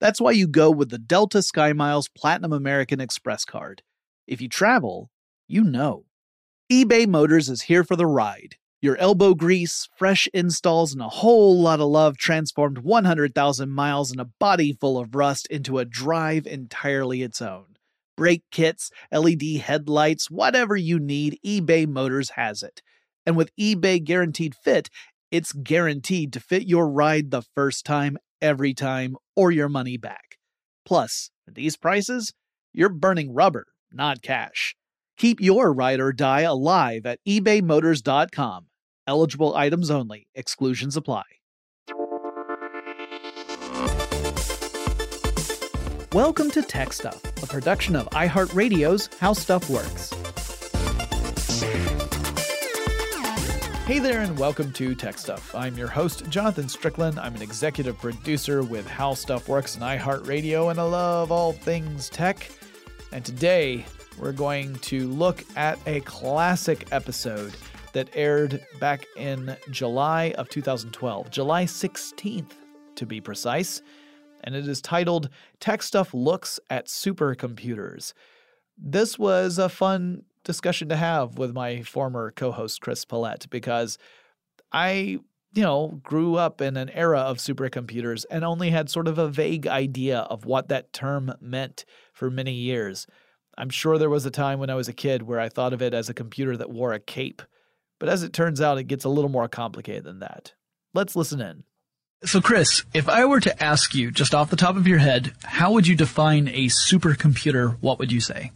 That's why you go with the Delta SkyMiles Platinum American Express card. If you travel, you know. eBay Motors is here for the ride. Your elbow grease, fresh installs, and a whole lot of love transformed 100,000 miles and a body full of rust into a drive entirely its own. Brake kits, LED headlights, whatever you need, eBay Motors has it. And with eBay Guaranteed Fit, it's guaranteed to fit your ride the first time, every time, or your money back. Plus, at these prices, you're burning rubber, not cash. Keep your ride or die alive at ebaymotors.com. Eligible items only, exclusions apply. Welcome to Tech Stuff, a production of iHeartRadio's How Stuff Works. Hey there, and welcome to Tech Stuff. I'm your host, Jonathan Strickland. I'm an executive producer with How Stuff Works and iHeartRadio, and I love all things tech. And today, we're going to look at a classic episode that aired back in July of 2012, July 16th to be precise. And it is titled Tech Stuff Looks at Supercomputers. This was a fun discussion to have with my former co-host Chris Pollette because I, you know, grew up in an era of supercomputers and only had sort of a vague idea of what that term meant for many years. I'm sure there was a time when I was a kid where I thought of it as a computer that wore a cape. But as it turns out, it gets a little more complicated than that. Let's listen in. So, Chris, if I were to ask you just off the top of your head, how would you define a supercomputer? What would you say?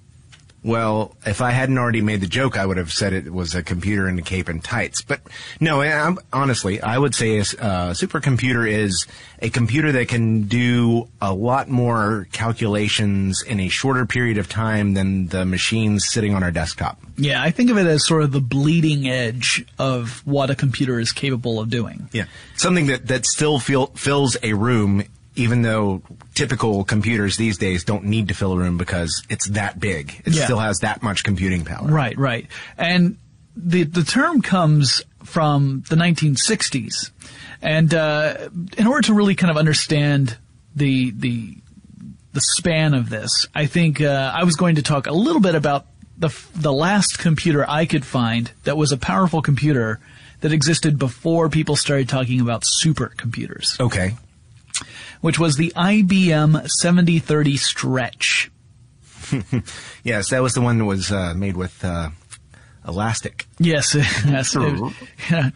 Well, if I hadn't already made the joke, I would have said it was a computer in a cape and tights. But no, I'm, honestly, I would say a, a supercomputer is a computer that can do a lot more calculations in a shorter period of time than the machines sitting on our desktop. Yeah, I think of it as sort of the bleeding edge of what a computer is capable of doing. Yeah, something that that still feel, fills a room even though typical computers these days don't need to fill a room because it's that big. It yeah. still has that much computing power. Right, right. And the the term comes from the 1960s, and uh, in order to really kind of understand the the the span of this, I think uh, I was going to talk a little bit about the the last computer I could find that was a powerful computer that existed before people started talking about supercomputers. Okay which was the IBM 7030 Stretch. yes, that was the one that was uh, made with uh, elastic. Yes, yes. It, yeah,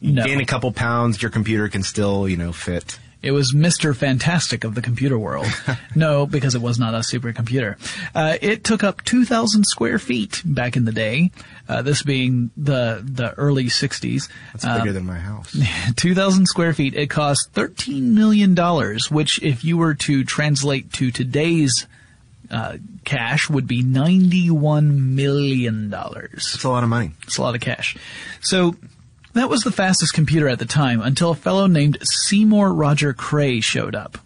no. Gain a couple pounds, your computer can still, you know, fit. It was Mr. Fantastic of the computer world. no, because it was not a supercomputer. Uh, it took up 2,000 square feet back in the day. Uh, this being the the early 60s. That's Um, bigger than my house. 2,000 square feet. It cost $13 million, which if you were to translate to today's uh, cash would be $91 million. It's a lot of money. It's a lot of cash. So that was the fastest computer at the time until a fellow named Seymour Roger Cray showed up.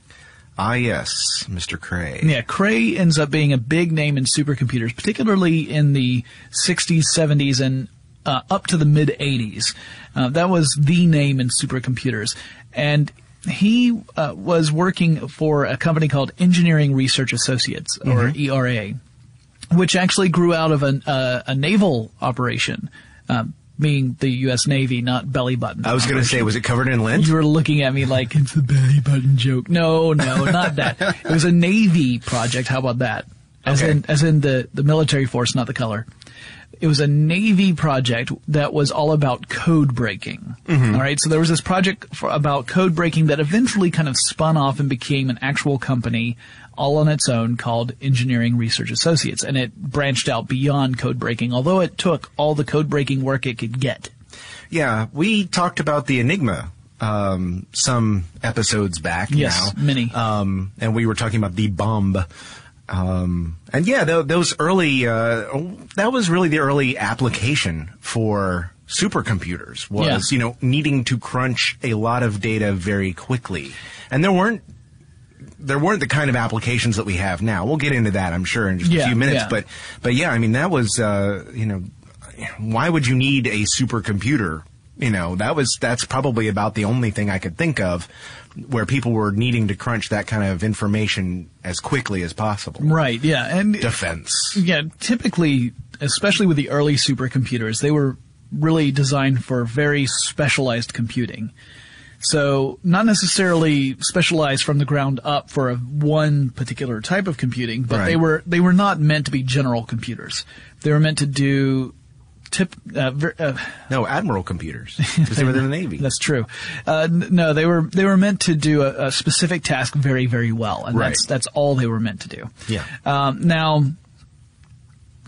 Ah, yes, Mr. Cray. Yeah, Cray ends up being a big name in supercomputers, particularly in the 60s, 70s, and uh, up to the mid 80s. Uh, that was the name in supercomputers. And he uh, was working for a company called Engineering Research Associates, or ERA, which actually grew out of an, uh, a naval operation, um, being the U.S. Navy, not belly button. I was going to say, was it covered in lint? You were looking at me like it's a belly button joke. No, no, not that. It was a Navy project. How about that? As Okay. in, as in the, the military force, not the color. It was a Navy project that was all about code breaking. All right. So there was this project for, about code breaking that eventually kind of spun off and became an actual company all on its own called Engineering Research Associates. And it branched out beyond code breaking, although it took all the code breaking work it could get. Yeah, we talked about the Enigma um, some episodes back Yes, now. many. Um, and we were talking about the bombe. Um, and yeah, th- those early, uh, that was really the early application for supercomputers was, Yeah. you know, needing to crunch a lot of data very quickly. And there weren't there weren't the kind of applications that we have now. We'll get into that, I'm sure, in just a few minutes. yeah. But, but yeah, I mean, that was, uh, you know, why would you need a supercomputer? You know, that was, that's probably about the only thing I could think of where people were needing to crunch that kind of information as quickly as possible. Right. Yeah. And Defense. Yeah, typically, especially with the early supercomputers, they were really designed for very specialized computing. So, not necessarily specialized from the ground up for a one particular type of computing, but they were they were not meant to be general computers. They were meant to do tip uh, ver, uh, No, Admiral computers. They were in the Navy. that's true. Uh, n- no, they were they were meant to do a, a specific task very very well, and Right. that's that's all they were meant to do. Yeah. Um, now,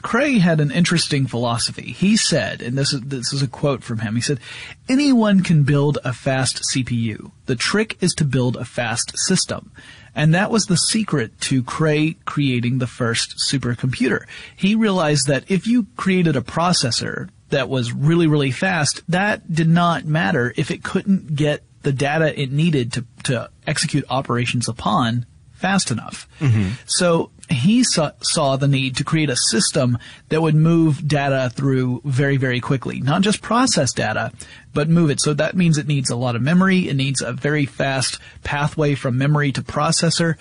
Cray had an interesting philosophy. He said, and this is this is a quote from him. He said, "Anyone can build a fast CPU. The trick is to build a fast system." And that was the secret to Cray creating the first supercomputer. He realized that if you created a processor that was really, really fast, that did not matter if it couldn't get the data it needed to, to execute operations upon fast enough. Mm-hmm. So he saw, saw the need to create a system that would move data through very, very quickly. Not just process data, but move it. So that means it needs a lot of memory. It needs a very fast pathway from memory to processor.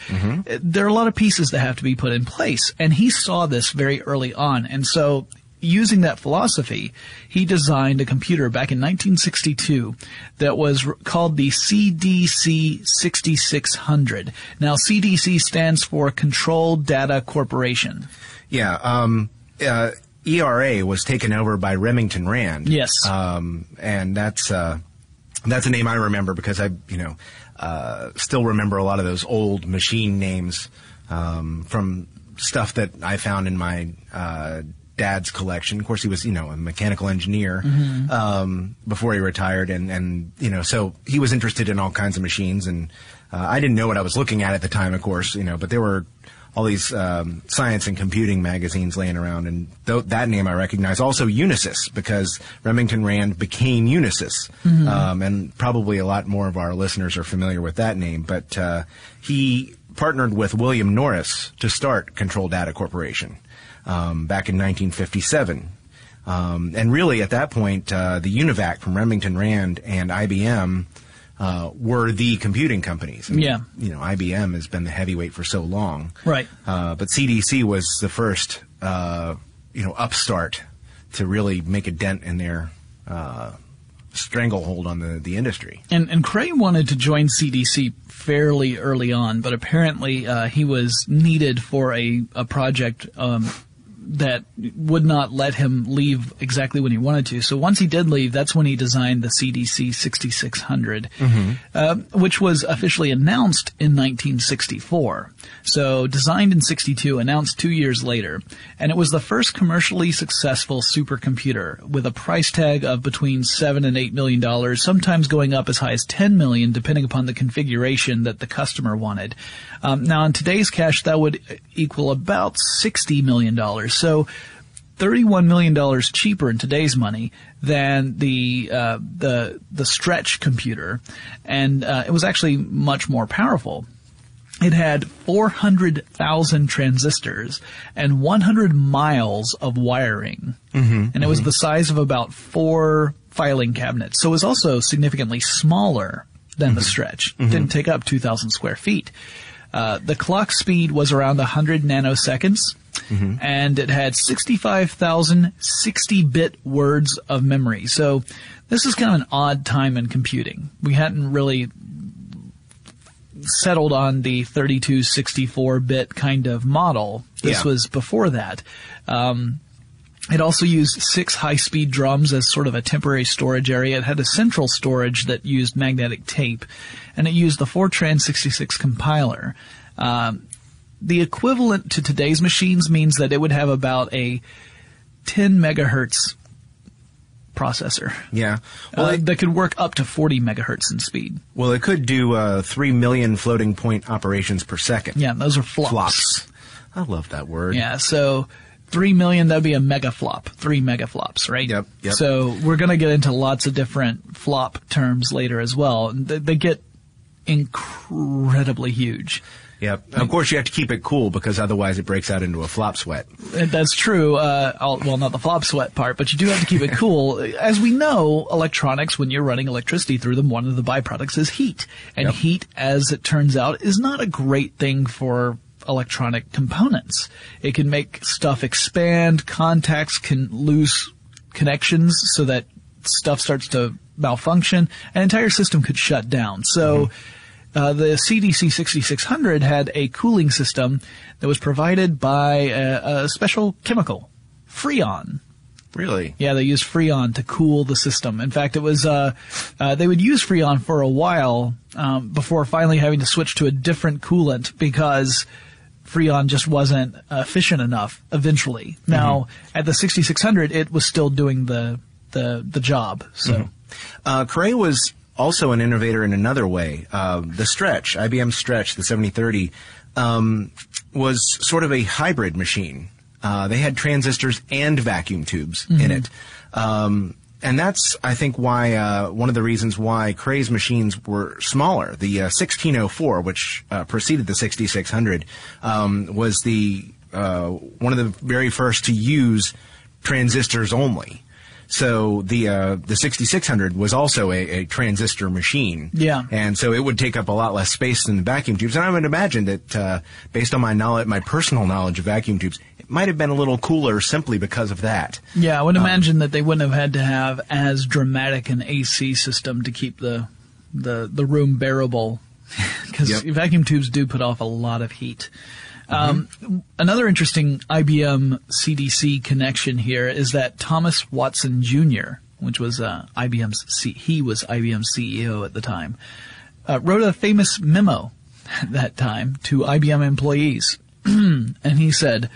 Uh, There are a lot of pieces that have to be put in place. And he saw this very early on. And so using that philosophy, he designed a computer back in 1962 that was called the CDC 6600. Now, CDC stands for Control Data Corporation. Yeah. Um, uh, ERA was taken over by Remington Rand. Yes. Um, and that's uh, that's a name I remember because I, you know, uh, still remember a lot of those old machine names um, from stuff that I found in my uh, dad's collection. Of course, he was, you know, a mechanical engineer um, before he retired, and and you know, so he was interested in all kinds of machines, and uh, I didn't know what I was looking at at the time, of course, you know, but there were all these um, science and computing magazines laying around, and th- that name I recognize. Also Unisys, because Remington Rand became Unisys, um, and probably a lot more of our listeners are familiar with that name. But uh, he partnered with William Norris to start Control Data Corporation um, back in 1957. Um, and really, at that point, uh, the Univac from Remington Rand and IBM uh, were the computing companies. And, Yeah. You know, IBM has been the heavyweight for so long. Right. Uh, but CDC was the first, uh, you know, upstart to really make a dent in their uh, stranglehold on the, the industry. And, and Cray wanted to join CDC fairly early on, but apparently uh, he was needed for a, a project um, that would not let him leave exactly when he wanted to. So once he did leave, that's when he designed the CDC 6600, uh, which was officially announced in 1964. So designed in 62, announced two years later, and it was the first commercially successful supercomputer with a price tag of between seven and eight million dollars, sometimes going up as high as 10 million, depending upon the configuration that the customer wanted. Um, now, in today's cash, that would equal about $60 million. So, $31 million cheaper in today's money than the, uh, the, the stretch computer. And, uh, it was actually much more powerful. It had 400,000 transistors and 100 miles of wiring. Mm-hmm, and it was the size of about four filing cabinets. So it was also significantly smaller than the stretch. Didn't take up 2,000 square feet. Uh, the clock speed was around 100 nanoseconds, and it had 65,000 60-bit words of memory. So this is kind of an odd time in computing. We hadn't really settled on the 32, 64-bit kind of model. This Yeah. was before that. Um, it also used six high-speed drums as sort of a temporary storage area. It had a central storage that used magnetic tape, and it used the Fortran 66 compiler. Um, the equivalent to today's machines means that it would have about a 10 megahertz processor Yeah. Well, uh, it, that could work up to 40 megahertz in speed. well, it could do uh, three million floating point operations per second. Yeah, those are flops. Flops. I love that word. Yeah, so three million that'd be a mega flop. Three mega flops, right? Yep, yep. So we're gonna get into lots of different flop terms later as well. They, they get incredibly huge. Yep. Of course, you have to keep it cool because otherwise it breaks out into a flop sweat. And That's true. Uh, well, not the flop sweat part, but you do have to keep it cool. As we know, electronics, when you're running electricity through them, one of the byproducts is heat. And Yep. heat, as it turns out, is not a great thing for electronic components. It can make stuff expand, contacts can lose connections so that stuff starts to malfunction, an entire system could shut down. So, uh, the CDC 6600 had a cooling system that was provided by a, a special chemical, Freon. Really? Yeah, they used Freon to cool the system. In fact, it was uh, uh, they would use Freon for a while um, before finally having to switch to a different coolant because Freon just wasn't efficient enough. Eventually, now at the 6600, it was still doing the the the job. So. Uh, Cray was also an innovator in another way. Uh, the Stretch, IBM Stretch, the 7030, um, was sort of a hybrid machine. Uh, they had transistors and vacuum tubes in it. Um, and that's, I think, why uh, one of the reasons why Cray's machines were smaller. The uh, 1604, which uh, preceded the 6600, um, was the uh, one of the very first to use transistors only. So the uh, the 6600 was also a, a transistor machine. Yeah. And so it would take up a lot less space than the vacuum tubes. And I would imagine that uh, based on my knowledge, my personal knowledge of vacuum tubes, it might have been a little cooler simply because of that. Yeah, I would imagine that they wouldn't have had to have as dramatic an AC system to keep the the the room bearable, because Yep. vacuum tubes do put off a lot of heat. Um, another interesting IBM CDC connection here is that Thomas Watson Jr., which was uh, IBM's C- he was IBM's CEO at the time, uh, wrote a famous memo at that time to IBM employees, and he said.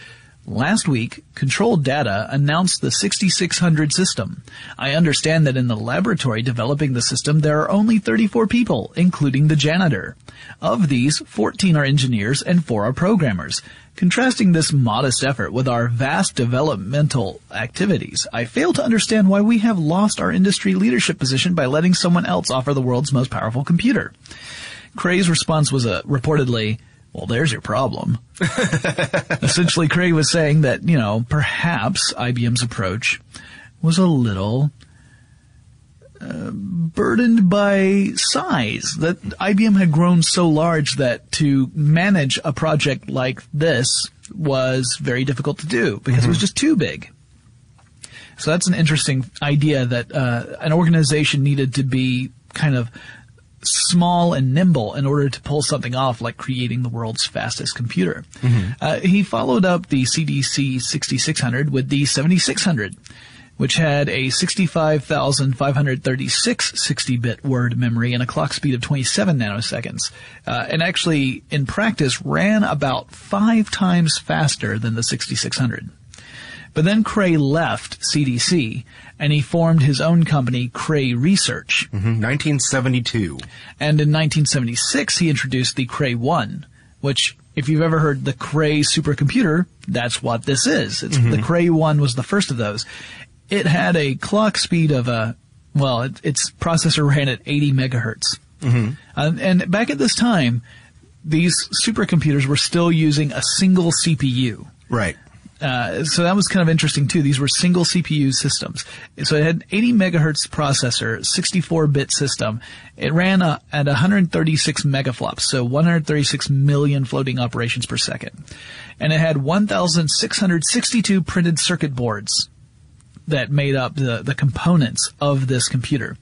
Last week, Control Data announced the 6600 system. I understand that in the laboratory developing the system, there are only 34 people, including the janitor. Of these, 14 are engineers and 4 are programmers. Contrasting this modest effort with our vast developmental activities, I fail to understand why we have lost our industry leadership position by letting someone else offer the world's most powerful computer. Cray's response was uh, reportedly, well, there's your problem. Essentially, Cray was saying that, you know, perhaps IBM's approach was a little uh, burdened by size. That IBM had grown so large that to manage a project like this was very difficult to do because it was just too big. So that's an interesting idea that uh, an organization needed to be kind of small and nimble in order to pull something off like creating the world's fastest computer. Uh, he followed up the CDC 6600 with the 7600, which had a 65,536 60-bit word memory and a clock speed of 27 nanoseconds. Uh, and actually, in practice, ran about five times faster than the 6600. But then Cray left CDC and he formed his own company, Cray Research. Mhm, 1972. And in 1976, he introduced the Cray 1, which, if you've ever heard the Cray supercomputer, that's what this is. It's, The Cray 1 was the first of those. It had a clock speed of a, well, it, its processor ran at 80 megahertz. Uh, and back at this time, these supercomputers were still using a single CPU. Right. Uh, so that was kind of interesting too. These were single CPU systems. So it had 80 megahertz processor, 64-bit system. It ran uh, at 136 megaflops, so 136 million floating operations per second. And it had 1,662 printed circuit boards that made up the, the components of this computer.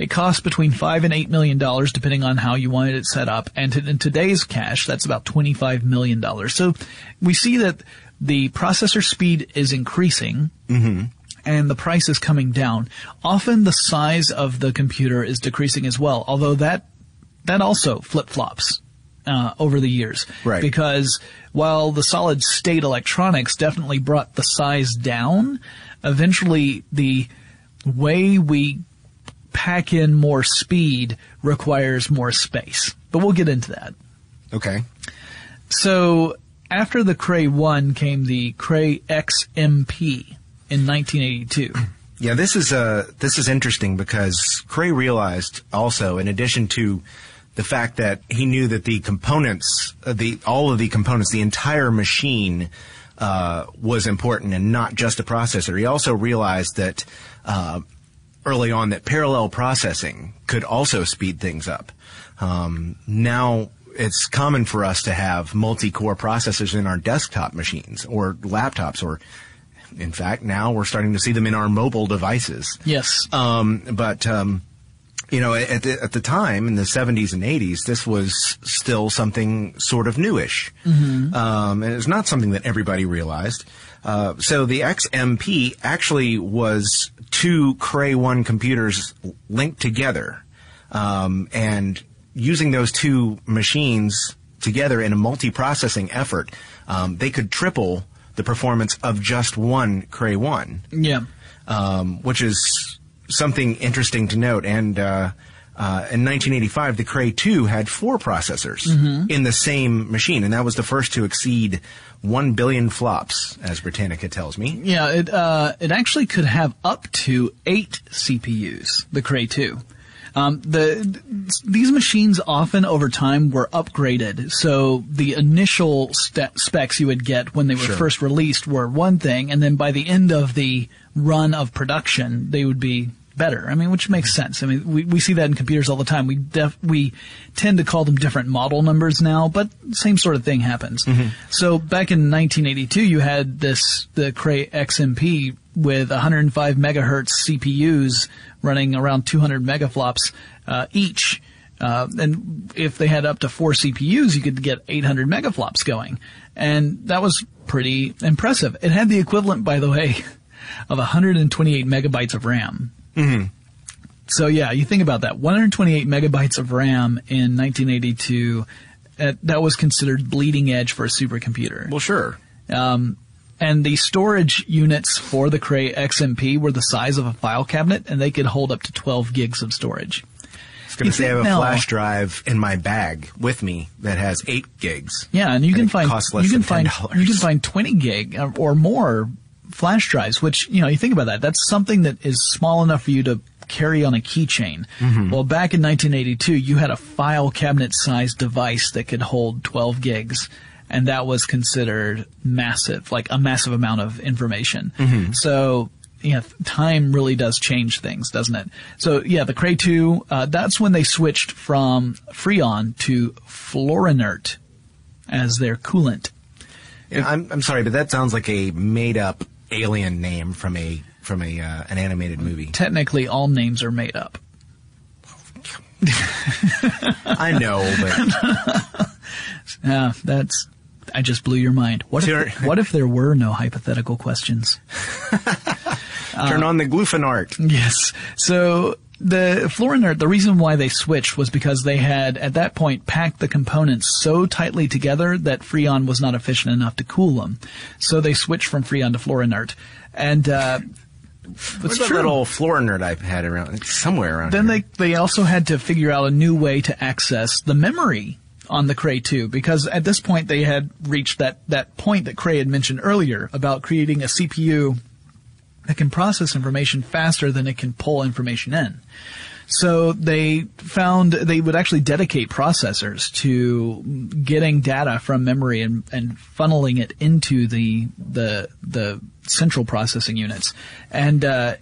It cost between five and eight million dollars, depending on how you wanted it set up. And to, in today's cash, that's about twenty-five million dollars. So we see that the processor speed is increasing. And the price is coming down. Often the size of the computer is decreasing as well, although that that also flip flops uh, over the years. Right. Because while the solid state electronics definitely brought the size down, eventually the way we pack in more speed requires more space. But we'll get into that. Okay. So after the Cray 1 came the Cray XMP in 1982. Yeah, this is uh this is interesting because Cray realized also, in addition to the fact that he knew that the components, uh, the all of the components, the entire machine uh, was important and not just a processor. He also realized that uh, early on that parallel processing could also speed things up. Um, now it's common for us to have multi-core processors in our desktop machines or laptops or in fact now we're starting to see them in our mobile devices Yes. um, but um, you know, at the, at the time in the 70s and 80s, this was still something sort of newish, um, and it's not something that everybody realized. Uh, so the XMP actually was two Cray One computers linked together, um, and using those two machines together in a multi-processing effort, um, they could triple the performance of just one Cray One yeah. um, which is something interesting to note. And uh, uh, in 1985, the Cray 2 had four processors in the same machine, and that was the first to exceed 1 billion flops, as Britannica tells me. Yeah, it uh, it actually could have up to eight CPUs. The Cray 2. Um, the these machines often over time were upgraded, so the initial st- specs you would get when they were Sure. first released were one thing, and then by the end of the run of production, they would be better. I mean, which makes sense. I mean, we, we see that in computers all the time. We def- we tend to call them different model numbers now, but same sort of thing happens. So back in 1982, you had this the Cray XMP with 105 megahertz CPUs running around 200 megaflops uh, each. Uh, and if they had up to four CPUs, you could get 800 megaflops going. And that was pretty impressive. It had the equivalent, by the way, of 128 megabytes of RAM. So yeah, you think about that. 128 megabytes of RAM in 1982. Uh, that was considered bleeding edge for a supercomputer. Well, sure. Um, and the storage units for the Cray XMP were the size of a file cabinet, and they could hold up to 12 gigs of storage. I was going to say I have a flash drive in my bag with me that has 8 gigs. Yeah, and you And can find you can find $10. you can find 20 gig or- or more flash drives, which you know you think about that. That's something that is small enough for you to carry on a keychain. Mm-hmm. Well, back in 1982, you had a file cabinet sized device that could hold 12 gigs. And that was considered massive, like a massive amount of information. So, yeah, time really does change things, doesn't it? So, yeah, the Cray 2, uh, that's when they switched from Freon to Fluorinert as their coolant. I'm, I'm sorry, but that sounds like a made up alien name from a from a uh, an animated movie. Technically, all names are made up. I know, but Yeah, that's. I just blew your mind. What if, what if there were no hypothetical questions? turn on the glufinart. Yes. So the Fluorinert, the reason why they switched was because they had at that point packed the components so tightly together that Freon was not efficient enough to cool them. So they switched from Freon to Fluorinert. And uh, What's that little floor nerd I've had around? It's somewhere around Then here. they they also had to figure out a new way to access the memory on the Cray 2 because at this point they had reached that that point that Cray had mentioned earlier about creating a CPU that can process information faster than it can pull information in. So they found they would actually dedicate processors to getting data from memory and, and funneling it into the the the central processing units. And uh,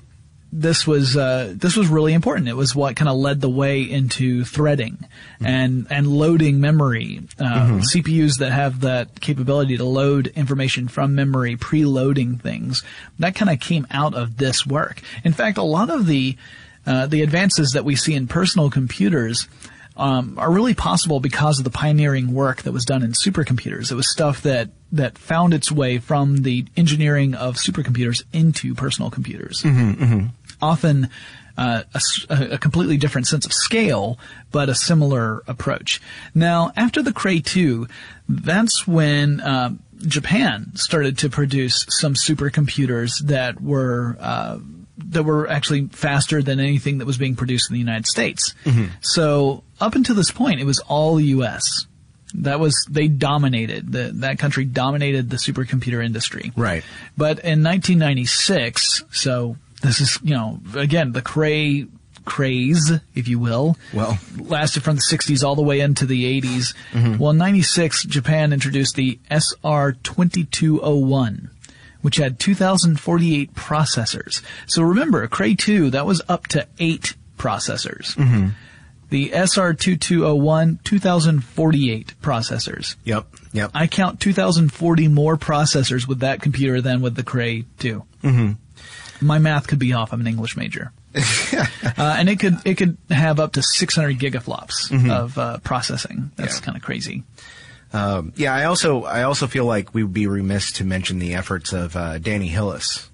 this was uh, this was really important. It was what kind of led the way into threading and and loading memory. Uh, CPUs that have that capability to load information from memory, preloading things. That kind of came out of this work. In fact, a lot of the uh, the advances that we see in personal computers um, are really possible because of the pioneering work that was done in supercomputers. It was stuff that that found its way from the engineering of supercomputers into personal computers. Often. Uh, a a, a completely different sense of scale, but a similar approach. Now, after the Cray 2, that's when um, Japan started to produce some supercomputers that were uh, that were actually faster than anything that was being produced in the United States. So up until this point, it was all U.S. That was they dominated the, that country dominated the supercomputer industry. Right. But in 1996, so this is you know again the cray craze, if you will. Well. lasted from the 60s all the way into the 80s. Well, in 96, Japan introduced the SR2201, which had 2,048 processors. So remember, Cray 2, that was up to eight processors. The SR2201, 2,048 processors. Yep. Yep. I count 2,040 more processors with that computer than with the Cray 2. Mm-hmm. My math could be off. I'm an English major. uh, and it could it could have up to 600 gigaflops of uh, processing. That's Yeah. kind of crazy. Um, yeah, I also I also feel like we would be remiss to mention the efforts of uh, Danny Hillis.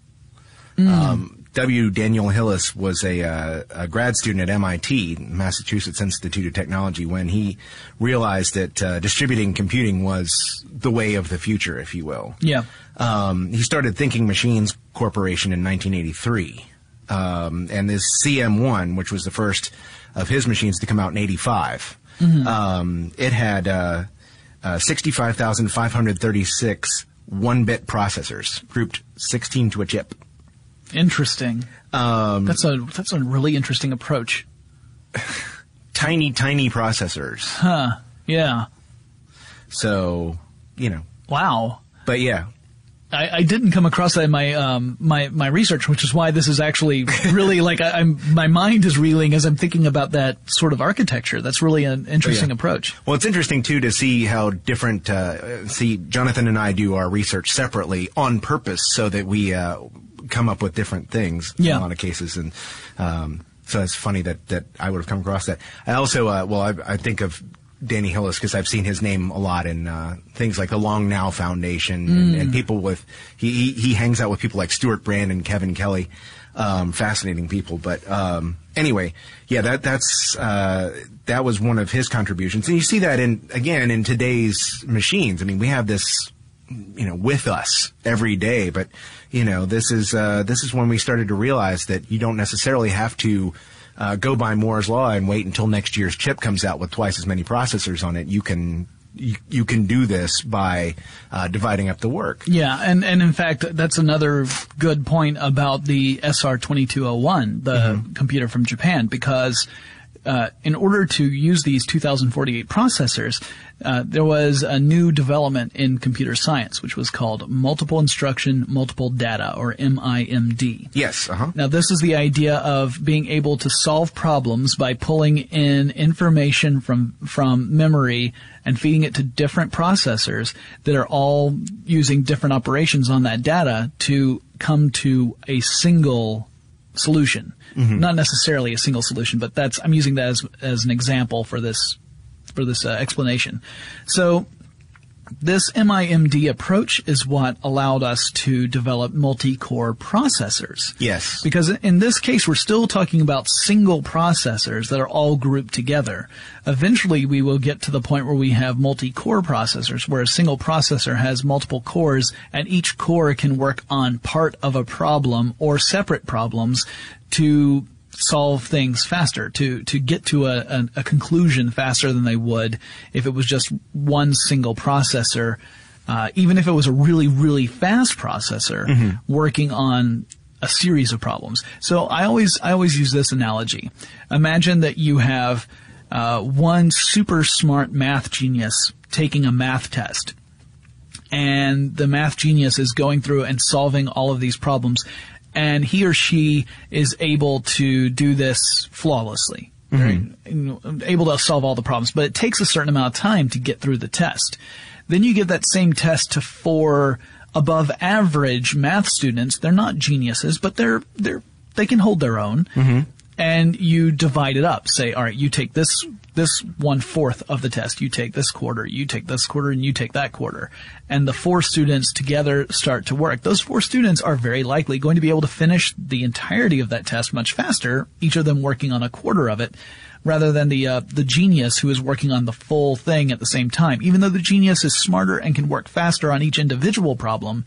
Um, W. Daniel Hillis was a, uh, a grad student at MIT, Massachusetts Institute of Technology, when he realized that uh, distributing computing was the way of the future, if you will. Yeah. Um, he started Thinking Machines Corporation in 1983. Um, and this CM1, which was the first of his machines to come out in 85, um, it had uh, uh, 65,536 one bit processors, grouped 16 to a chip. Interesting. Um, That's a that's a really interesting approach. tiny, tiny processors. Huh. Yeah. So, you know, Wow. but yeah. I, I didn't come across that in my um my my research, which is why this is actually really like I, I'm my mind is reeling as I'm thinking about that sort of architecture. That's really an interesting yeah. approach. Well, it's interesting too to see how different. Uh, see, Jonathan and I do our research separately on purpose, so that we uh, come up with different things in Yeah. a lot of cases, and um, so it's funny that that I would have come across that. I also, uh, well, I, I think of Danny Hillis because I've seen his name a lot in uh, things like the Long Now Foundation and, and people with he, he he hangs out with people like Stuart Brand and Kevin Kelly, um, fascinating people. But um, anyway, yeah, that that's uh, that was one of his contributions, and you see that in again in today's machines. I mean, we have this you know with us every day, but you know this is uh, this is when we started to realize that you don't necessarily have to uh, go by Moore's law and wait until next year's chip comes out with twice as many processors on it. You can you, you can do this by uh, dividing up the work. Yeah, and, and in fact, that's another good point about the SR2201, the computer from Japan, because uh, in order to use these 2048 processors, uh, there was a new development in computer science, which was called multiple instruction, multiple data, or MIMD. Yes. Uh huh. Now, this is the idea of being able to solve problems by pulling in information from from memory and feeding it to different processors that are all using different operations on that data to come to a single solution. Not necessarily a single solution, but that's I'm using that as as an example for this for this uh, explanation. So this MIMD approach is what allowed us to develop multi-core processors. Yes. Because in this case, we're still talking about single processors that are all grouped together. Eventually, we will get to the point where we have multi-core processors, where a single processor has multiple cores, and each core can work on part of a problem or separate problems to solve things faster, to, to get to a, a, a conclusion faster than they would if it was just one single processor, uh, even if it was a really, really fast processor working on a series of problems. So I always, I always use this analogy. Imagine that you have, uh, one super smart math genius taking a math test and the math genius is going through and solving all of these problems and he or she is able to do this flawlessly mm-hmm. you able to solve all the problems. But it takes a certain amount of time to get through the test. Then you give that same test to four above average math students. They're not geniuses but they're they're they can hold their own mm-hmm. And you divide it up. Say, all right, you take this this one fourth of the test, you take this quarter, you take this quarter, and you take that quarter, and the four students together start to work. Those four students are very likely going to be able to finish the entirety of that test much faster, each of them working on a quarter of it. Rather than the uh, the genius who is working on the full thing at the same time, even though the genius is smarter and can work faster on each individual problem,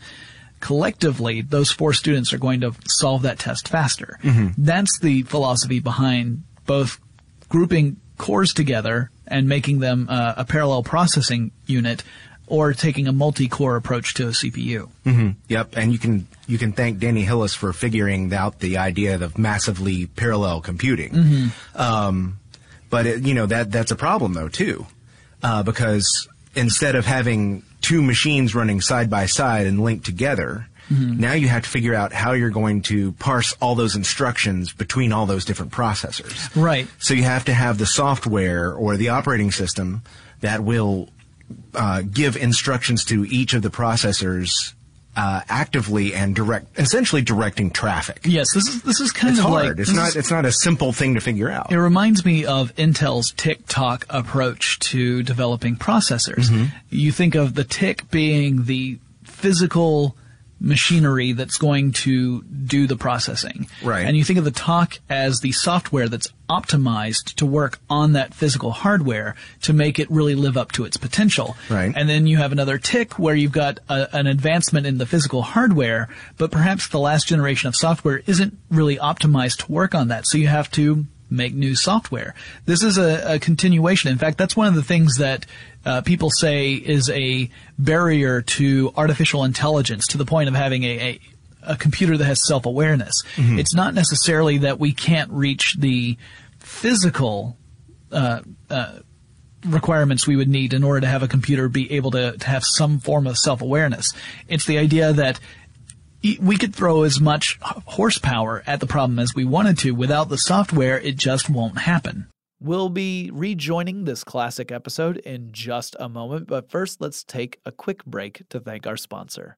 collectively, those four students are going to solve that test faster. That's the philosophy behind both grouping cores together and making them uh, a parallel processing unit or taking a multi-core approach to a CPU. Yep, and you can you can thank Danny Hillis for figuring out the idea of massively parallel computing. Um, but it, you know that that's a problem though too, uh, because instead of having two machines running side by side and linked together, now you have to figure out how you're going to parse all those instructions between all those different processors. Right. So you have to have the software or the operating system that will uh, give instructions to each of the processors uh, actively and direct, essentially directing traffic. Yes, this is this is kind It's of hard. like it's not. is- it's not a simple thing to figure out. It reminds me of Intel's tick-tock approach to developing processors. Mm-hmm. You think of the tick being the physical machinery that's going to do the processing. Right. And you think of the talk as the software that's optimized to work on that physical hardware to make it really live up to its potential. Right. And then you have another tick where you've got a, an advancement in the physical hardware, but perhaps the last generation of software isn't really optimized to work on that. So you have to make new software. This is a, a continuation. In fact, that's one of the things that uh, people say is a barrier to artificial intelligence to the point of having a, a a computer that has self-awareness. It's not necessarily that we can't reach the physical uh, uh, requirements we would need in order to have a computer be able to, to have some form of self-awareness. It's the idea that we could throw as much horsepower at the problem as we wanted to. Without the software, it just won't happen. We'll be rejoining this classic episode in just a moment, but first let's take a quick break to thank our sponsor.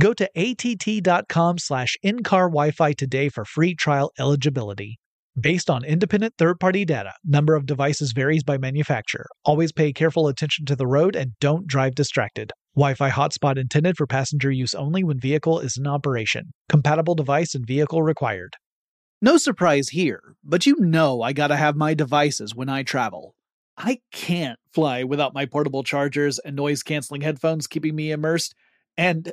Go to att.com slash in-car Wi-Fi today for free trial eligibility. Based on independent third-party data, number of devices varies by manufacturer. Always pay careful attention to the road and don't drive distracted. Wi-Fi hotspot intended for passenger use only when vehicle is in operation. Compatible device and vehicle required. No surprise here, but you know I gotta have my devices when I travel. I can't fly without my portable chargers and noise canceling headphones keeping me immersed, and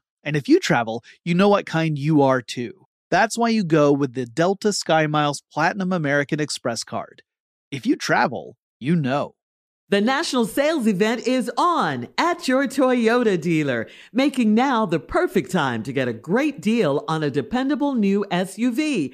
And if you travel, you know what kind you are too. That's why you go with the Delta SkyMiles Platinum American Express card. If you travel, you know. The national sales event is on at your Toyota dealer, making now the perfect time to get a great deal on a dependable new SUV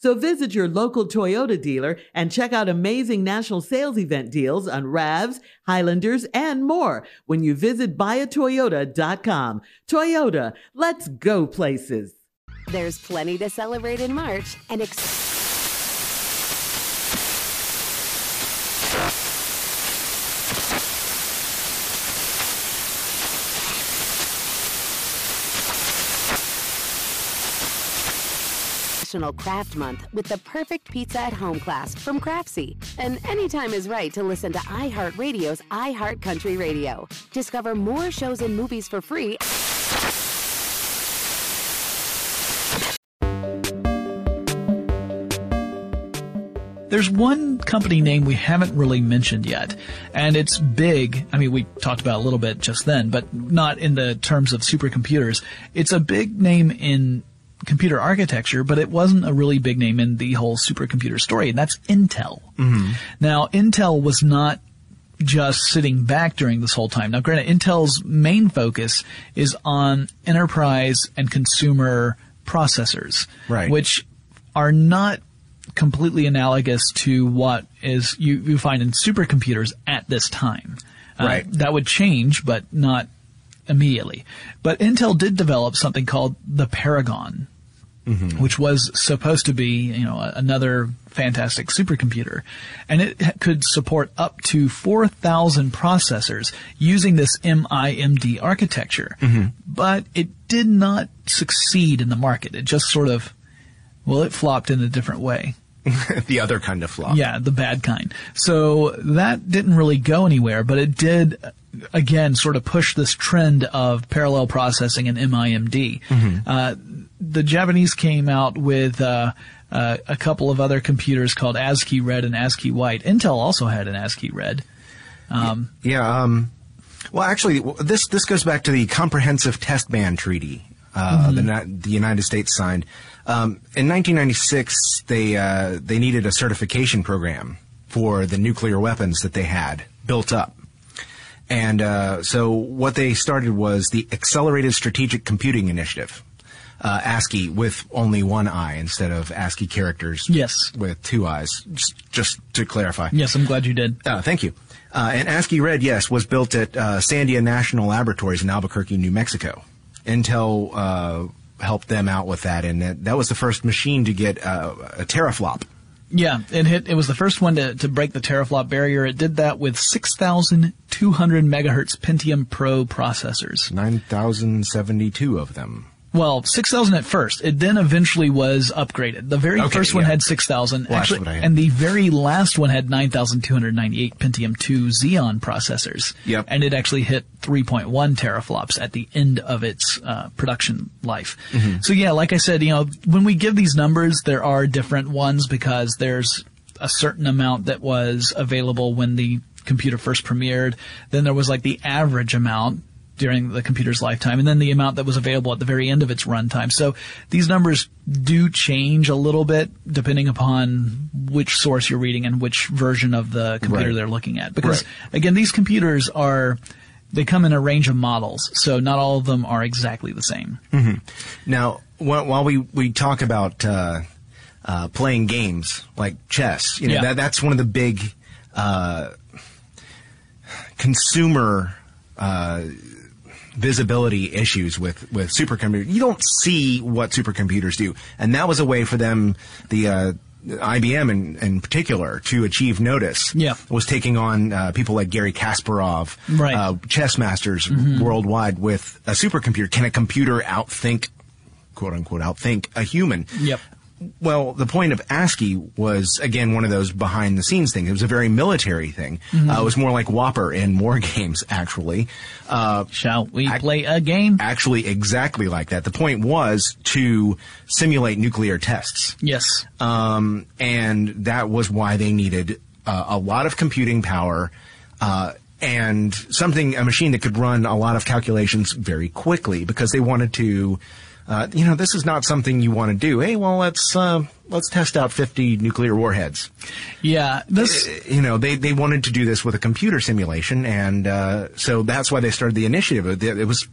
So visit your local Toyota dealer and check out amazing national sales event deals on RAVs, Highlanders, and more when you visit buyatoyota.com. Toyota, let's go places. There's plenty to celebrate in March and ex- National Craft Month with the perfect pizza at home class from Craftsy. And anytime is right to listen to iHeartRadio's iHeartCountry Radio. Discover more shows and movies for free. There's one company name we haven't really mentioned yet, and it's big. I mean, we talked about a little bit just then, but not in the terms of supercomputers. It's a big name in computer architecture, but it wasn't a really big name in the whole supercomputer story, and that's Intel. Mm-hmm. Now, Intel was not just sitting back during this whole time. Now, granted, Intel's main focus is on enterprise and consumer processors, Right. which are not completely analogous to what is you, you find in supercomputers at this time. Uh, Right. that would change, but not immediately. But Intel did develop something called the Paragon, mm-hmm. which was supposed to be, you know, another fantastic supercomputer. And it could support up to 4,000 processors using this MIMD architecture. Mm-hmm. But it did not succeed in the market. It just sort of, well, it flopped in a different way. the other kind of flop. Yeah, the bad kind. So that didn't really go anywhere, but it did, again, sort of push this trend of parallel processing and MIMD. Uh, the Japanese came out with uh, uh, a couple of other computers called ASCI Red and ASCI White. Intel also had an ASCI Red. Yeah. Um, well, actually, this this goes back to the Comprehensive Test Ban Treaty uh, the, Ni- the United States signed. Um, in 1996, they uh, they needed a certification program for the nuclear weapons that they had built up. And uh, so what they started was the Accelerated Strategic Computing Initiative, uh, ASCI with only one eye instead of ASCII characters Yes. with two eyes, just, just to clarify. Yes, I'm glad you did. Uh, thank you. Uh, and ASCI Red, yes, was built at uh, Sandia National Laboratories in Albuquerque, New Mexico. Intel uh, helped them out with that, and that, that was the first machine to get uh, a teraflop. Yeah, it hit. It was the first one to, to break the teraflop barrier. It did that with 6,200 megahertz Pentium Pro processors. 9,072 of them. Well, 6,000 at first. It then eventually was upgraded. The very Okay, first one yeah. had 6,000. Well, actually, what I had. and the very last one had 9,298 Pentium 2 Xeon processors. Yep. And it actually hit 3.1 teraflops at the end of its uh, production life. Mm-hmm. So yeah, like I said, you know, when we give these numbers, there are different ones because there's a certain amount that was available when the computer first premiered. Then there was like the average amount during the computer's lifetime, and then the amount that was available at the very end of its runtime. So these numbers do change a little bit depending upon which source you're reading and which version of the computer Right. they're looking at. Because Right. again, these computers are they come in a range of models, so not all of them are exactly the same. Now, while, while we, we talk about uh, uh, playing games like chess, you know Yeah. that that's one of the big uh, consumer uh, visibility issues with with supercomputers. You don't see what supercomputers do, and that was a way for them the. Uh, IBM in, in particular to achieve notice Yeah. was taking on uh, people like Garry Kasparov, Right. uh, chess masters Mm-hmm. worldwide with a supercomputer. Can a computer outthink quote unquote outthink a human. Yep. Well, the point of ASCI was again one of those behind the scenes things. It was a very military thing. Mm-hmm. Uh, it was more like WOPR in war games, actually. Uh, Shall we I- play a game? actually, exactly like that. The point was to simulate nuclear tests. Yes. Um, and that was why they needed uh, a lot of computing power uh, and something, a machine that could run a lot of calculations very quickly because they wanted to. Uh, you know, this is not something you want to do. Hey, well, let's uh, let's test out 50 nuclear warheads. Yeah. This. You know, they they wanted to do this with a computer simulation, and uh, so that's why they started the initiative. It, it was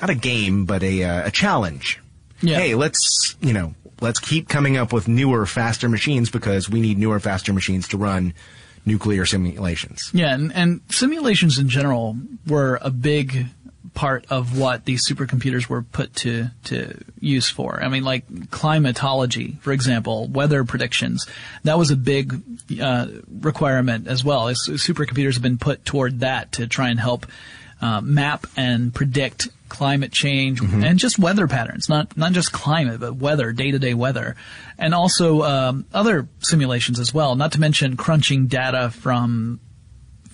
not a game, but a uh, a challenge. Yeah. Hey, let's you know let's keep coming up with newer, faster machines because we need newer, faster machines to run nuclear simulations. Yeah, and, and simulations in general were a big part of what these supercomputers were put to to use for. I mean, like climatology, for example, weather predictions. That was a big uh, requirement as well. As supercomputers have been put toward that to try and help uh, map and predict climate change and just weather patterns, not not just climate, but weather, day to day weather, and also um, other simulations as well. Not to mention crunching data from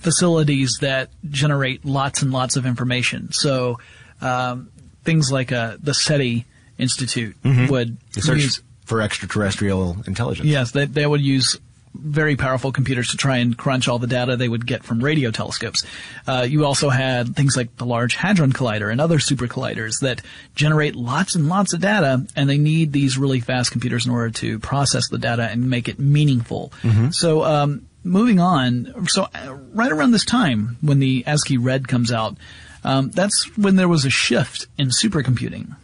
facilities that generate lots and lots of information. So um, things like uh, the SETI Institute would The search use for extraterrestrial intelligence. Yes, they, they would use very powerful computers to try and crunch all the data they would get from radio telescopes. Uh, you also had things like the Large Hadron Collider and other super colliders that generate lots and lots of data, and they need these really fast computers in order to process the data and make it meaningful. So, um, moving on, so uh, right around this time when the ASCI Red comes out, um, that's when there was a shift in supercomputing.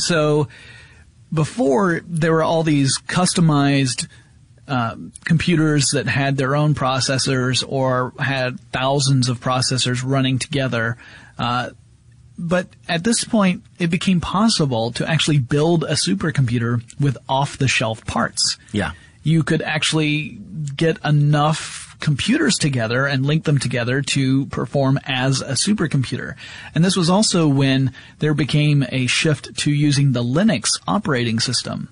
So before there were all these customized uh, computers that had their own processors or had thousands of processors running together. Uh, but at this point, it became possible to actually build a supercomputer with off-the-shelf parts. Yeah. You could actually get enough computers together and link them together to perform as a supercomputer. And this was also when there became a shift to using the Linux operating system.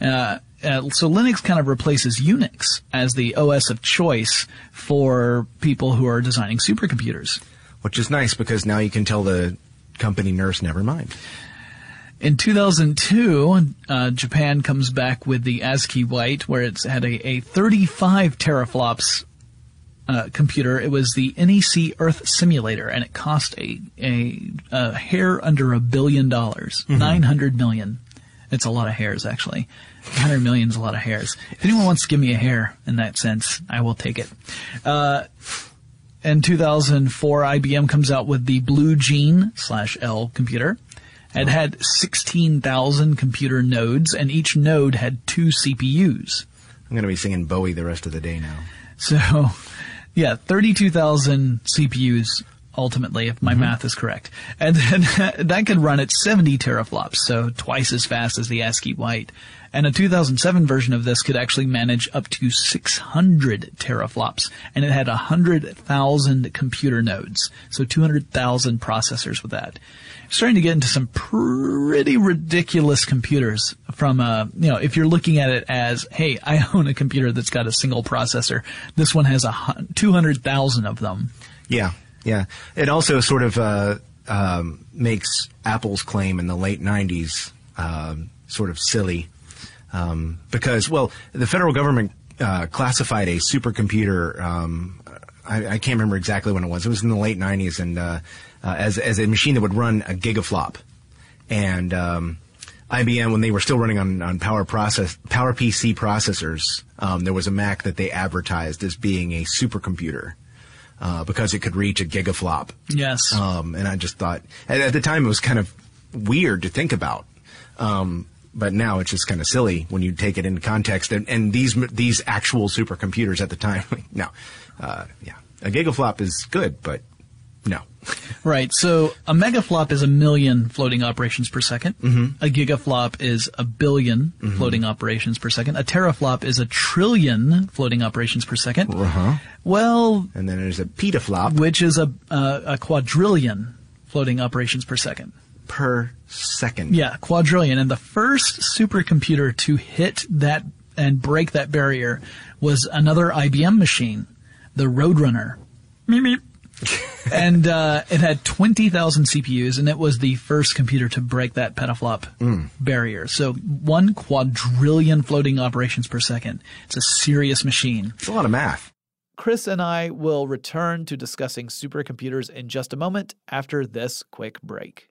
Uh, uh, so Linux kind of replaces Unix as the OS of choice for people who are designing supercomputers. Which is nice because now you can tell the company nurse never mind. In 2002, uh, Japan comes back with the ASCI White, where it's had a, a 35 teraflops uh, computer. It was the NEC Earth Simulator, and it cost a a, a hair under a billion dollars, 900 million. It's a lot of hairs, actually. 100 million is a lot of hairs. If anyone wants to give me a hair in that sense, I will take it. Uh, in 2004, IBM comes out with the Blue Gene slash L computer. It had 16,000 computer nodes, and each node had two CPUs. I'm going to be singing Bowie the rest of the day now. So, yeah, 32,000 CPUs ultimately, if my mm-hmm. math is correct. And then that could run at 70 teraflops, so twice as fast as the ASCI White. And a 2007 version of this could actually manage up to 600 teraflops, and it had 100,000 computer nodes, so 200,000 processors with that. Starting to get into some pretty ridiculous computers from, uh, you know, if you're looking at it as, hey, I own a computer that's got a single processor, this one has a 200,000 of them. Yeah, yeah. It also sort of uh, um, makes Apple's claim in the late '90s um, sort of silly um, because, well, the federal government uh, classified a supercomputer. Um, I, I can't remember exactly when it was. It was in the late '90s, and uh, uh, as as a machine that would run a gigaflop, and um, IBM when they were still running on, on Power process Power PC processors, um, there was a Mac that they advertised as being a supercomputer. uh, because it could reach a gigaflop. Yes. Um, and I just thought at, at the time it was kind of weird to think about. Um, but now it's just kind of silly when you take it into context. And, and these these actual supercomputers at the time, no, uh, yeah, a gigaflop is good, but no. Right. So a megaflop is a million floating operations per 2nd Mm-hmm. A gigaflop is a 1000000000 floating operations per second. A teraflop is a trillion floating operations per 2nd Uh-huh. Well, And then there's a petaflop which is a uh, a quadrillion floating operations per second. per second. Yeah, quadrillion. And the first supercomputer to hit that and break that barrier was another IBM machine, the Roadrunner. Meep, meep. and uh, it had 20,000 CPUs, and it was the first computer to break that petaflop barrier. So one quadrillion floating operations per second. It's a serious machine. It's a lot of math. Chris and I will return to discussing supercomputers in just a moment after this quick break.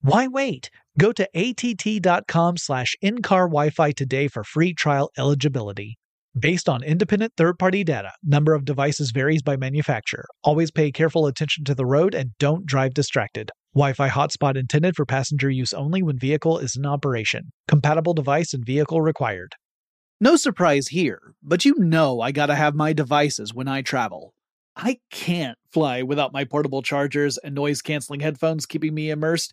Why wait? Go to att.com slash in-car Wi-Fi today for free trial eligibility. Based on independent third-party data, number of devices varies by manufacturer. Always pay careful attention to the road and don't drive distracted. Wi-Fi hotspot intended for passenger use only when vehicle is in operation. Compatible device and vehicle required. No surprise here, but you know I gotta have my devices when I travel. I can't fly without my portable chargers and noise canceling headphones keeping me immersed,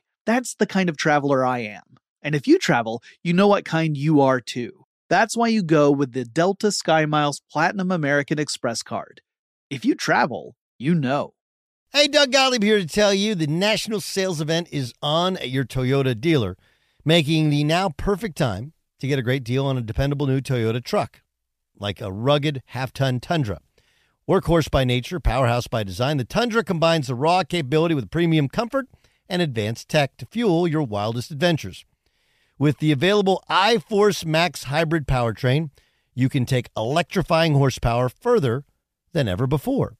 That's the kind of traveler I am. And if you travel, you know what kind you are too. That's why you go with the Delta SkyMiles Platinum American Express card. If you travel, you know. Hey, Doug Gottlieb here to tell you the national sales event is on at your Toyota dealer, making the now perfect time to get a great deal on a dependable new Toyota truck, like a rugged half ton Tundra. Workhorse by nature, powerhouse by design, the Tundra combines the raw capability with premium comfort and advanced tech to fuel your wildest adventures. With the available iForce Max hybrid powertrain, you can take electrifying horsepower further than ever before.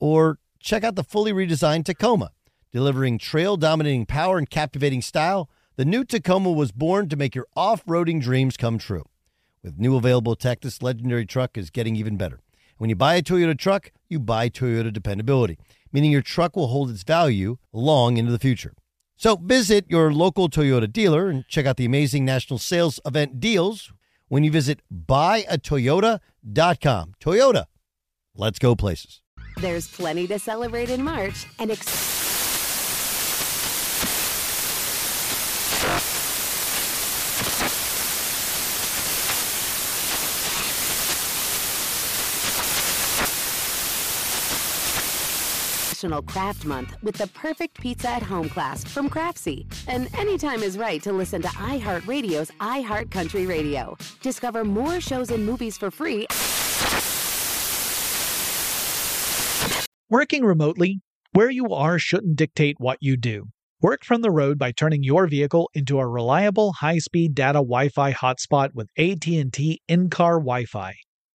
Or check out the fully redesigned Tacoma, delivering trail dominating power and captivating style. The new Tacoma was born to make your off roading dreams come true. With new available tech, this legendary truck is getting even better. When you buy a Toyota truck, you buy Toyota dependability, meaning your truck will hold its value long into the future. So visit your local Toyota dealer and check out the amazing national sales event deals when you visit buyatoyota.com. Toyota, let's go places. There's plenty to celebrate in March and ex- National Craft Month with the perfect pizza at home class from Craftsy. And anytime is right to listen to iHeartRadio's iHeart Country Radio. Discover more shows and movies for free Working remotely, where you are shouldn't dictate what you do. Work from the road by turning your vehicle into a reliable high-speed data Wi-Fi hotspot with AT&T in-car Wi-Fi.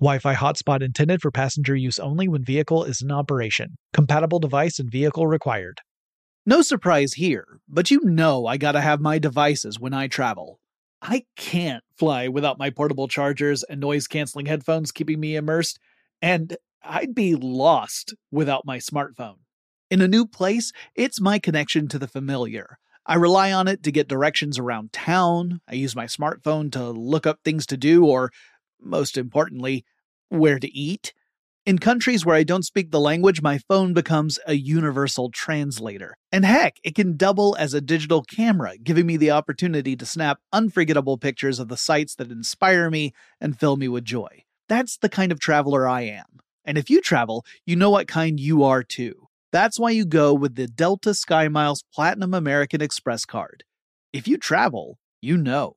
Wi Fi hotspot intended for passenger use only when vehicle is in operation. Compatible device and vehicle required. No surprise here, but you know I gotta have my devices when I travel. I can't fly without my portable chargers and noise canceling headphones keeping me immersed, and I'd be lost without my smartphone. In a new place, it's my connection to the familiar. I rely on it to get directions around town. I use my smartphone to look up things to do, or, most importantly, where to eat. In countries where I don't speak the language, my phone becomes a universal translator. And heck, it can double as a digital camera, giving me the opportunity to snap unforgettable pictures of the sights that inspire me and fill me with joy. That's the kind of traveler I am. And if you travel, you know what kind you are too. That's why you go with the Delta SkyMiles Platinum American Express card. If you travel, you know.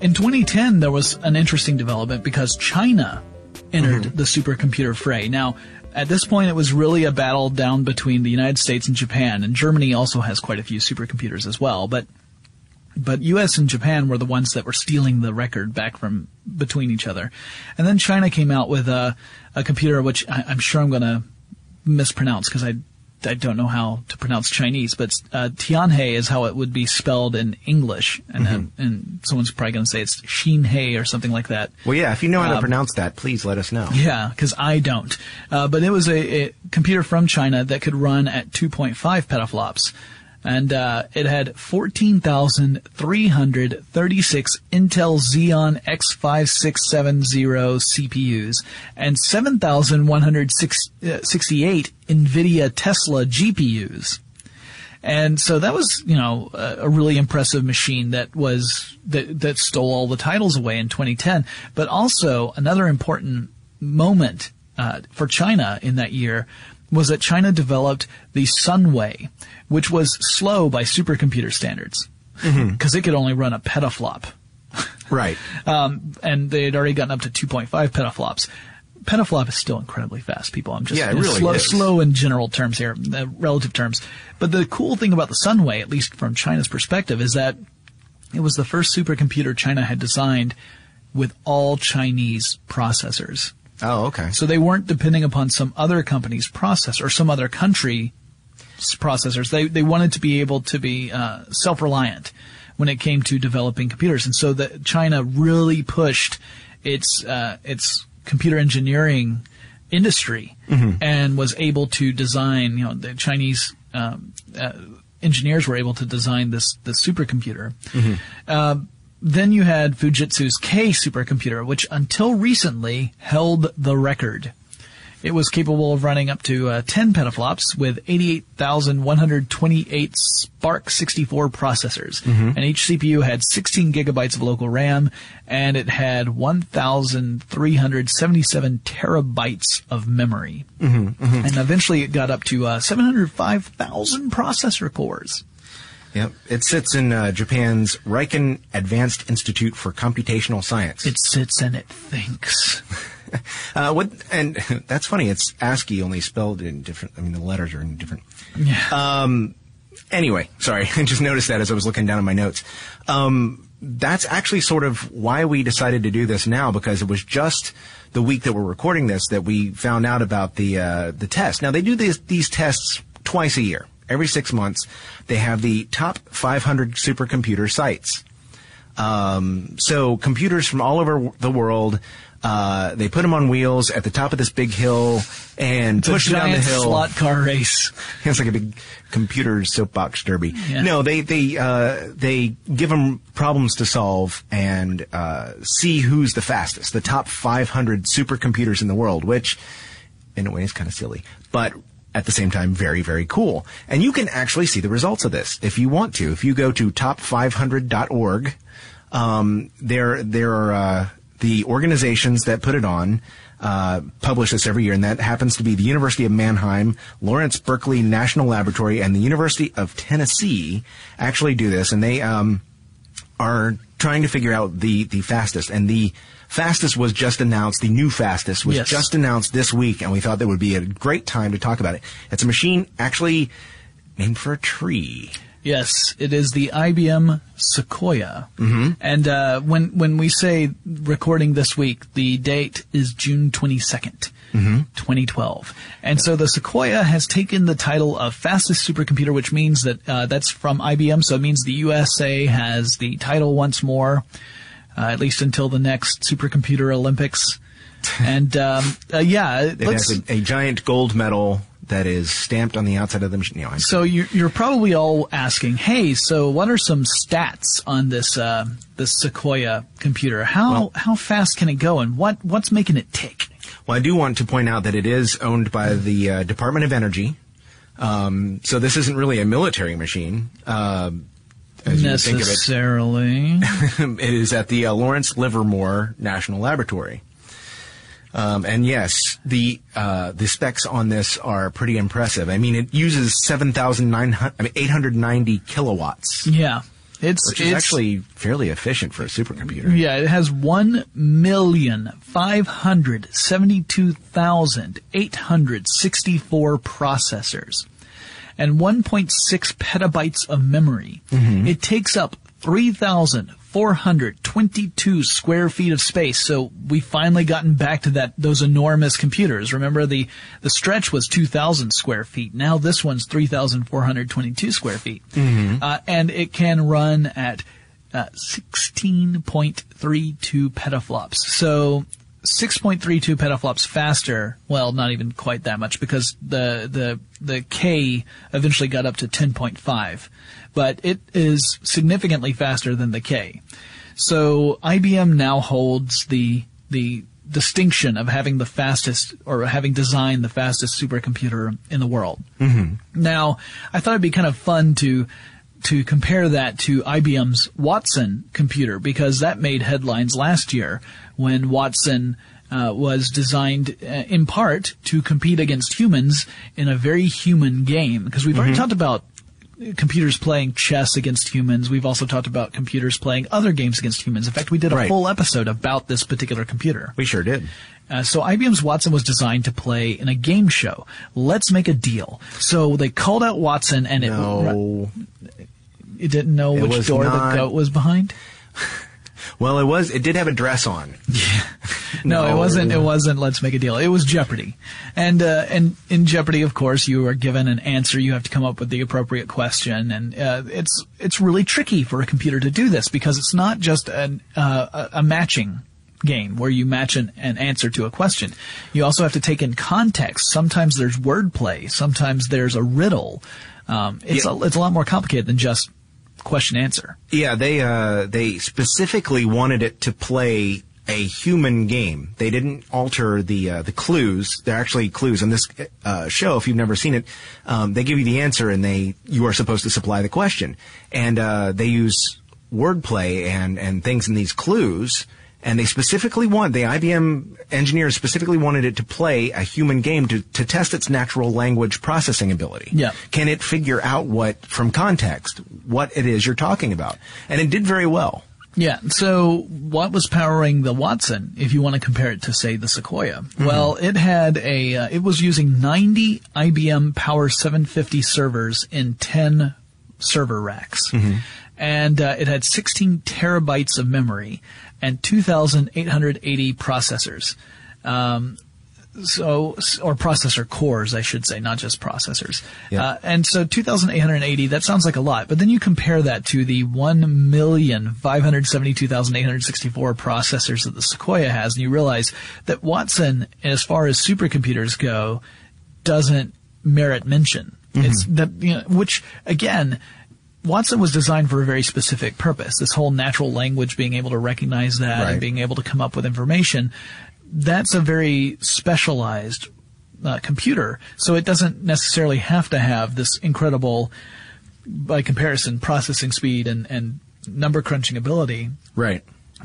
In 2010, there was an interesting development because China entered mm-hmm. the supercomputer fray. Now, at this point, it was really a battle down between the United States and Japan, and Germany also has quite a few supercomputers as well. But but U.S. and Japan were the ones that were stealing the record back from between each other, and then China came out with a a computer which I, I'm sure I'm going to mispronounce because I I don't know how to pronounce Chinese, but uh, Tianhe is how it would be spelled in English, and then and someone's probably going to say it's Xinhe or something like that. Well, yeah, if you know how to Um, pronounce that, please let us know. Yeah, because I don't. Uh, but it was a, a computer from China that could run at 2.5 petaflops. And uh, it had 14,336 Intel Xeon X5670 CPUs and 7,168 NVIDIA Tesla GPUs. And so that was, you know, a, a really impressive machine that was that that stole all the titles away in 2010. But also another important moment uh, for China in that year was that China developed the Sunway, which was slow by supercomputer standards because it could only run a petaflop Right. um, and they had already gotten up to 2.5 petaflops. Petaflop is still incredibly fast, people. I'm just Yeah, really slow, slow in general terms here, uh, relative terms. But the cool thing about the Sunway, at least from China's perspective, is that it was the first supercomputer China had designed with all Chinese processors. Oh, okay. So they weren't depending upon some other company's process or some other country processors. They they wanted to be able to be uh, self reliant when it came to developing computers, and so that China really pushed its uh, its computer engineering industry and was able to design. You know, the Chinese um, uh, engineers were able to design this this supercomputer. Uh, then you had Fujitsu's K supercomputer, which until recently held the record. It was capable of running up to uh, 10 petaflops with 88,128 SPARC64 processors. And each CPU had 16 gigabytes of local RAM, and it had 1,377 terabytes of memory. And eventually it got up to uh, 705,000 processor cores. Yep. It sits in uh, Japan's Riken Advanced Institute for Computational Science. It sits and it thinks. uh, what? And that's funny. It's ASCII, only spelled in different. I mean, the letters are in different. Yeah. Um. Anyway, sorry. I just noticed that as I was looking down at my notes. Um. That's actually sort of why we decided to do this now because it was just the week that we're recording this that we found out about the uh, the test. Now they do these these tests twice a year. Every six months, they have the top 500 supercomputer sites. Um, so computers from all over the world, uh, they put them on wheels at the top of this big hill and It's push them down the hill. slot car race. It's like a big computer soapbox derby. Yeah. No, they they uh, they give them problems to solve and uh, see who's the fastest. The top 500 supercomputers in the world, which in a way is kind of silly, but at the same time very very cool. And you can actually see the results of this if you want to. If you go to top500.org, um, there there are uh, the organizations that put it on uh, publish this every year, and that happens to be the University of Mannheim, Lawrence Berkeley National Laboratory, and the University of Tennessee actually do this, and they um, are trying to figure out the the fastest, and the fastest was just announced. The new fastest was Yes. just announced this week, and we thought that would be a great time to talk about it. It's a machine actually named for a tree. Yes, it is the IBM Sequoia. Mm-hmm. And uh, when when we say recording this week, the date is June 22nd, mm-hmm. 2012. And so the Sequoia has taken the title of fastest supercomputer, which means that uh, that's from IBM. So it means the USA has the title once more, at least until the next supercomputer Olympics. And um, uh, yeah, It has a, a giant gold medal that is stamped on the outside of the machine. No, So you're, you're probably all asking, hey, so what are some stats on this uh, this Sequoia computer? How Well- how fast can it go, and what what's making it tick? Well, I do want to point out that it is owned by the uh, Department of Energy. Um, so this isn't really a military machine. Um as you would think of it. Necessarily. it is at the uh, Lawrence Livermore National Laboratory. Um, and yes, the uh, the specs on this are pretty impressive. I mean, it uses seven thousand nine hundred, I mean, eight hundred ninety kilowatts, yeah, it's which is it's, actually fairly efficient for a supercomputer. Yeah, it has one million five hundred seventy-two thousand eight hundred sixty-four processors and 1.6 petabytes of memory. It takes up 3,422 square feet of space. So we finally gotten back to that those enormous computers. Remember the the stretch was 2,000 square feet. Now this one's 3,422 square feet, uh, and it can run at uh, 16.32 petaflops. So 6.32 petaflops faster. Well, not even quite that much because the the the K eventually got up to 10.5, but it is significantly faster than the K. So IBM now holds the the distinction of having the fastest or having designed the fastest supercomputer in the world. Mm-hmm. Now, I thought it'd be kind of fun to to compare that to IBM's Watson computer because that made headlines last year when Watson uh, was designed uh, in part to compete against humans in a very human game because we've already talked about computers playing chess against humans. We've also talked about computers playing other games against humans. In fact, we did a Right. full episode about this particular computer. We sure did. Uh, so IBM's Watson was designed to play in a game show. Let's make a deal. So they called out Watson, and it No. you didn't know It which door not- the goat was behind. Well, it was. It did have a dress on. No, it wasn't. It wasn't. Let's make a deal. It was Jeopardy, and uh, and in Jeopardy, of course, you are given an answer. You have to come up with the appropriate question, and uh, it's it's really tricky for a computer to do this because it's not just an, uh, a a matching game where you match an, an answer to a question. You also have to take in context. Sometimes there's wordplay. Sometimes there's a riddle. Um, it's Yeah. a, it's a lot more complicated than just question answer. Yeah, they uh, they specifically wanted it to play a human game. They didn't alter the uh, the clues. They're actually clues on this uh, show. If you've never seen it, um, they give you the answer, and they you are supposed to supply the question. And uh, they use wordplay and and things in these clues And they specifically want, the IBM engineers specifically wanted it to play a human game to, to test its natural language processing ability. Yeah. Can it figure out what, from context, what it is you're talking about? And it did very well. Yeah. So what was powering the Watson, if you want to compare it to, say, the Sequoia? Well, it had a, uh, it was using 90 IBM Power 750 servers in 10 server racks. And uh, it had 16 terabytes of memory and 2,880 processors. Um, so, or processor cores, I should say, not just processors. Yeah. Uh, and so 2,880, that sounds like a lot, but then you compare that to the 1,572,864 processors that the Sequoia has, and you realize that Watson, as far as supercomputers go, doesn't merit mention. It's that, you know, which again, Watson was designed for a very specific purpose. This whole natural language, being able to recognize that Right. and being able to come up with information, that's a very specialized uh, computer. So it doesn't necessarily have to have this incredible, by comparison, processing speed and, and number crunching ability, Right.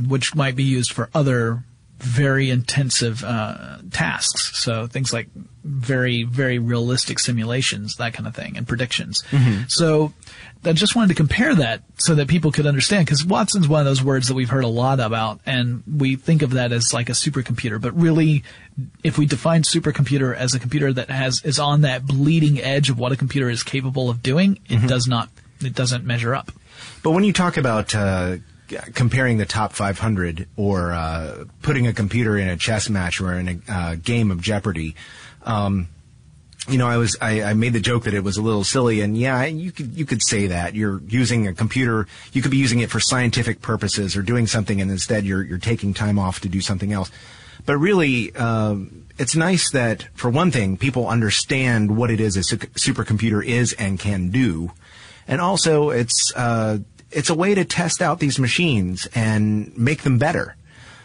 which might be used for other very intensive uh, tasks. So things like very, very realistic simulations, that kind of thing, and predictions. So I just wanted to compare that so that people could understand, because Watson's one of those words that we've heard a lot about, and we think of that as like a supercomputer. But really, if we define supercomputer as a computer that has is on that bleeding edge of what a computer is capable of doing, it does not. It doesn't measure up. But when you talk about uh, comparing the top 500 or uh, putting a computer in a chess match or in a uh, game of Jeopardy, um, you know, I was I, I made the joke that it was a little silly, and yeah, you could you could say that you're using a computer, you could be using it for scientific purposes or doing something, and instead you're you're taking time off to do something else. But really, um, it's nice that for one thing, people understand what it is a su- supercomputer is and can do, and also it's uh, it's a way to test out these machines and make them better.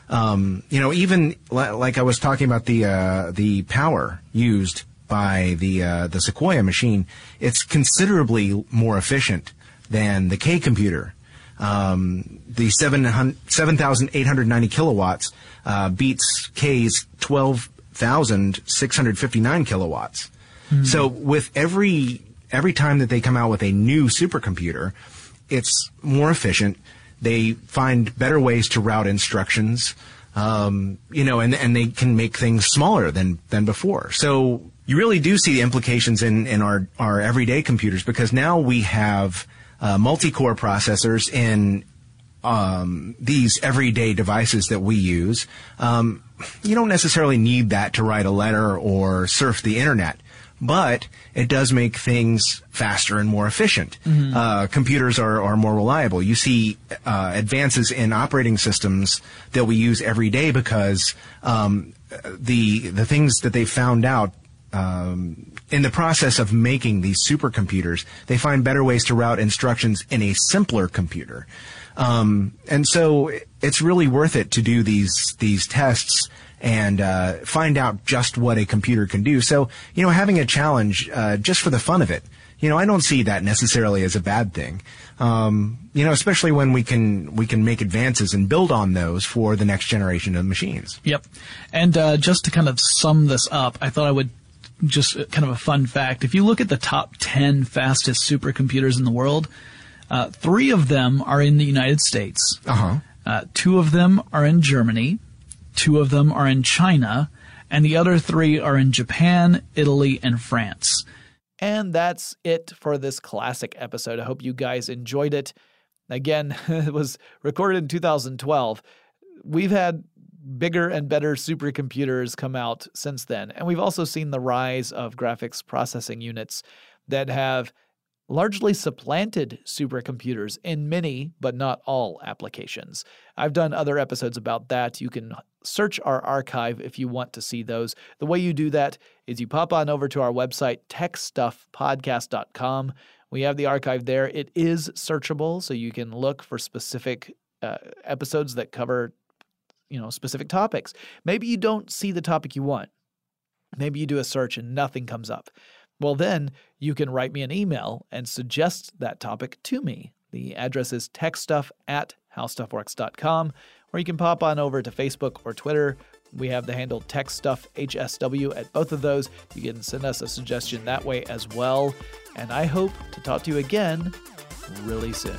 Um, you know, even li- like I was talking about the uh, the power used by the uh, the Sequoia machine, it's considerably more efficient than the K computer. Um, the 700 7,890 kilowatts uh, beats K's 12,659 kilowatts. So with every every time that they come out with a new supercomputer, it's more efficient. They find better ways to route instructions, um, you know, and and they can make things smaller than than before. So you really do see the implications in in our our everyday computers because now we have uh, multi-core processors in um, these everyday devices that we use. Um, you don't necessarily need that to write a letter or surf the internet. But it does make things faster and more efficient. Uh, computers are, are more reliable. You see uh, advances in operating systems that we use every day because um, the the things that they found out um, in the process of making these supercomputers, they find better ways to route instructions in a simpler computer. Um, and so it's really worth it to do these these tests and uh, find out just what a computer can do. So you know, having a challenge uh, just for the fun of it, you know, I don't see that necessarily as a bad thing. Um, you know, especially when we can we can make advances and build on those for the next generation of machines. Yep. And uh, just to kind of sum this up, I thought I would just kind of a fun fact. If you look at the top 10 fastest supercomputers in the world, uh, three of them are in the United States. Uh-huh. Uh, two of them are in Germany. Two of them are in China. And the other three are in Japan, Italy, and France. And that's it for this classic episode. I hope you guys enjoyed it. Again, it was recorded in 2012. We've had bigger and better supercomputers come out since then. And we've also seen the rise of graphics processing units that have largely supplanted supercomputers in many, but not all applications. I've done other episodes about that. You can search our archive if you want to see those. The way you do that is you pop on over to our website, techstuffpodcast.com. We have the archive there. It is searchable, so you can look for specific uh, episodes that cover, you know, specific topics. Maybe you don't see the topic you want. Maybe you do a search and nothing comes up. Well, then you can write me an email and suggest that topic to me. The address is techstuff at howstuffworks.com. or you can pop on over to Facebook or Twitter. We have the handle TechStuffHSW at both of those. You can send us a suggestion that way as well. And I hope to talk to you again really soon.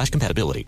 slash compatibility.